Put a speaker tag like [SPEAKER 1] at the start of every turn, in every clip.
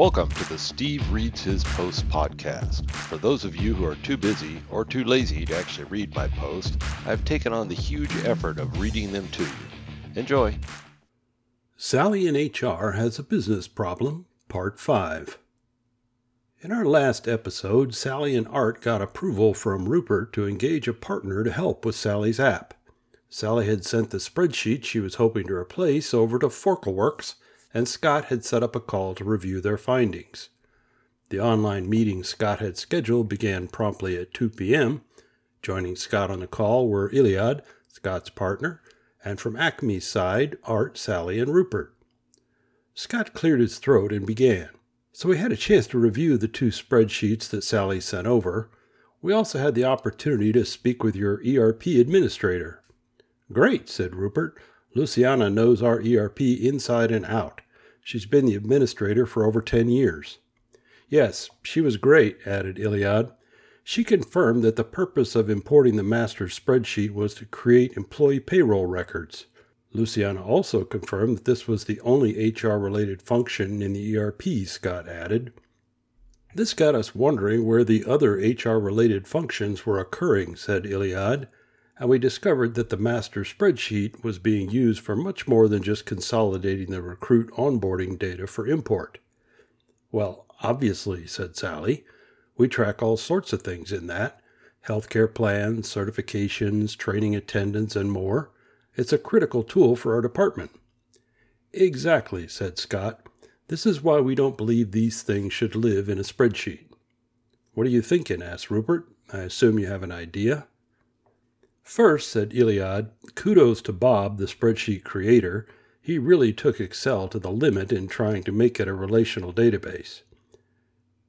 [SPEAKER 1] Welcome to the Steve Reads His Post podcast. For those of you who are too busy or too lazy to actually read my post, I've taken on the huge effort of reading them to you. Enjoy.
[SPEAKER 2] Sally in HR has a business problem, Part 5. In our last episode, Sally and Art got approval from Rupert to engage a partner to help with Sally's app. Sally had sent the spreadsheet she was hoping to replace over to Forkleworks and Scott had set up a call to review their findings. The online meeting Scott had scheduled began promptly at 2 p.m. Joining Scott on the call were Iliad, Scott's partner, and from Acme's side, Art, Sally, and Rupert. Scott cleared his throat and began. So we had a chance to review the two spreadsheets that Sally sent over. We also had the opportunity to speak with your ERP administrator. Great, said Rupert. Luciana knows our ERP inside and out. She's been the administrator for over 10 years. Yes, she was great, added Iliad. She confirmed that the purpose of importing the master spreadsheet was to create employee payroll records. Luciana also confirmed that this was the only HR related function in the ERP, Scott added. This got us wondering where the other HR related functions were occurring, said Iliad and we discovered that the master spreadsheet was being used for much more than just consolidating the recruit onboarding data for import. Well, obviously, said Sally. We track all sorts of things in that healthcare plans, certifications, training attendance, and more. It's a critical tool for our department. Exactly, said Scott. This is why we don't believe these things should live in a spreadsheet. What are you thinking? asked Rupert. I assume you have an idea. First, said Iliad, kudos to Bob, the spreadsheet creator. He really took Excel to the limit in trying to make it a relational database.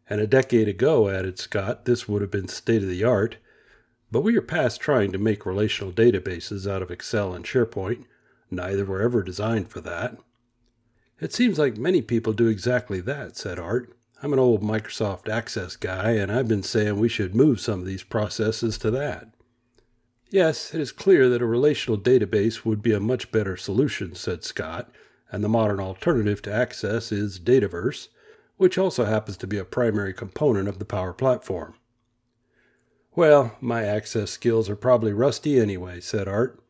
[SPEAKER 2] And a decade ago, added Scott, this would have been state of the art. But we are past trying to make relational databases out of Excel and SharePoint. Neither were ever designed for that. It seems like many people do exactly that, said Art. I'm an old Microsoft Access guy, and I've been saying we should move some of these processes to that. Yes, it is clear that a relational database would be a much better solution, said Scott, and the modern alternative to Access is Dataverse, which also happens to be a primary component of the Power Platform. Well, my Access skills are probably rusty anyway, said Art.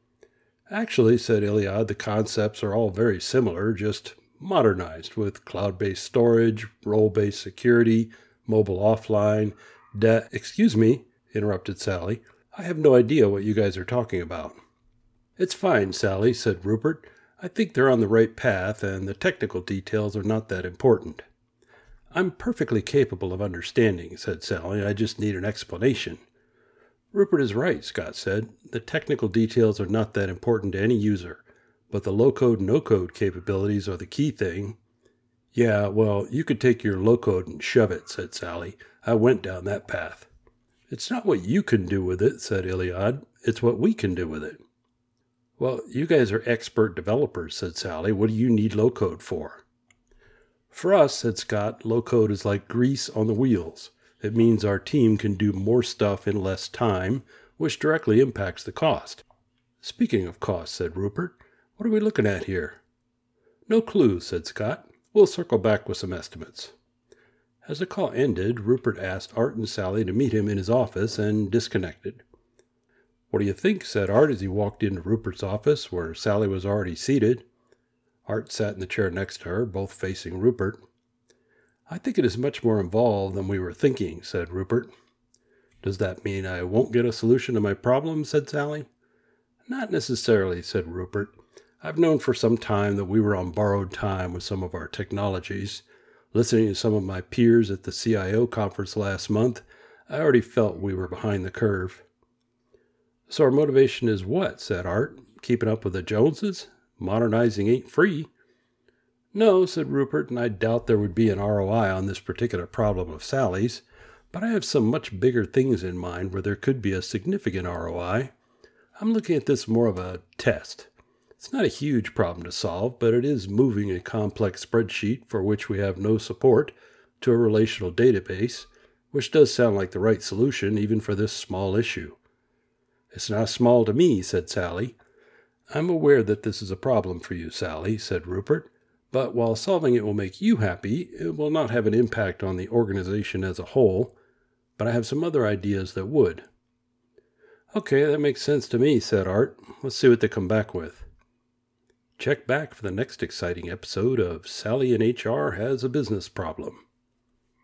[SPEAKER 2] Actually, said Iliad, the concepts are all very similar, just modernized with cloud based storage, role based security, mobile offline, de. Excuse me, interrupted Sally. I have no idea what you guys are talking about. It's fine, Sally, said Rupert. I think they're on the right path, and the technical details are not that important. I'm perfectly capable of understanding, said Sally. I just need an explanation. Rupert is right, Scott said. The technical details are not that important to any user, but the low code no code capabilities are the key thing. Yeah, well, you could take your low code and shove it, said Sally. I went down that path. It's not what you can do with it, said Iliad. It's what we can do with it. Well, you guys are expert developers, said Sally. What do you need low code for? For us, said Scott, low code is like grease on the wheels. It means our team can do more stuff in less time, which directly impacts the cost. Speaking of cost, said Rupert, what are we looking at here? No clue, said Scott. We'll circle back with some estimates. As the call ended, Rupert asked Art and Sally to meet him in his office and disconnected. What do you think? said Art as he walked into Rupert's office, where Sally was already seated. Art sat in the chair next to her, both facing Rupert. I think it is much more involved than we were thinking, said Rupert. Does that mean I won't get a solution to my problem? said Sally. Not necessarily, said Rupert. I've known for some time that we were on borrowed time with some of our technologies, Listening to some of my peers at the CIO conference last month, I already felt we were behind the curve. So our motivation is what? said Art. Keeping up with the Joneses? Modernizing ain't free. No, said Rupert, and I doubt there would be an ROI on this particular problem of Sally's, but I have some much bigger things in mind where there could be a significant ROI. I'm looking at this more of a test. It's not a huge problem to solve, but it is moving a complex spreadsheet for which we have no support to a relational database, which does sound like the right solution even for this small issue. It's not small to me, said Sally. I'm aware that this is a problem for you, Sally, said Rupert, but while solving it will make you happy, it will not have an impact on the organization as a whole, but I have some other ideas that would. Okay, that makes sense to me, said Art. Let's see what they come back with. Check back for the next exciting episode of Sally in HR Has a Business Problem.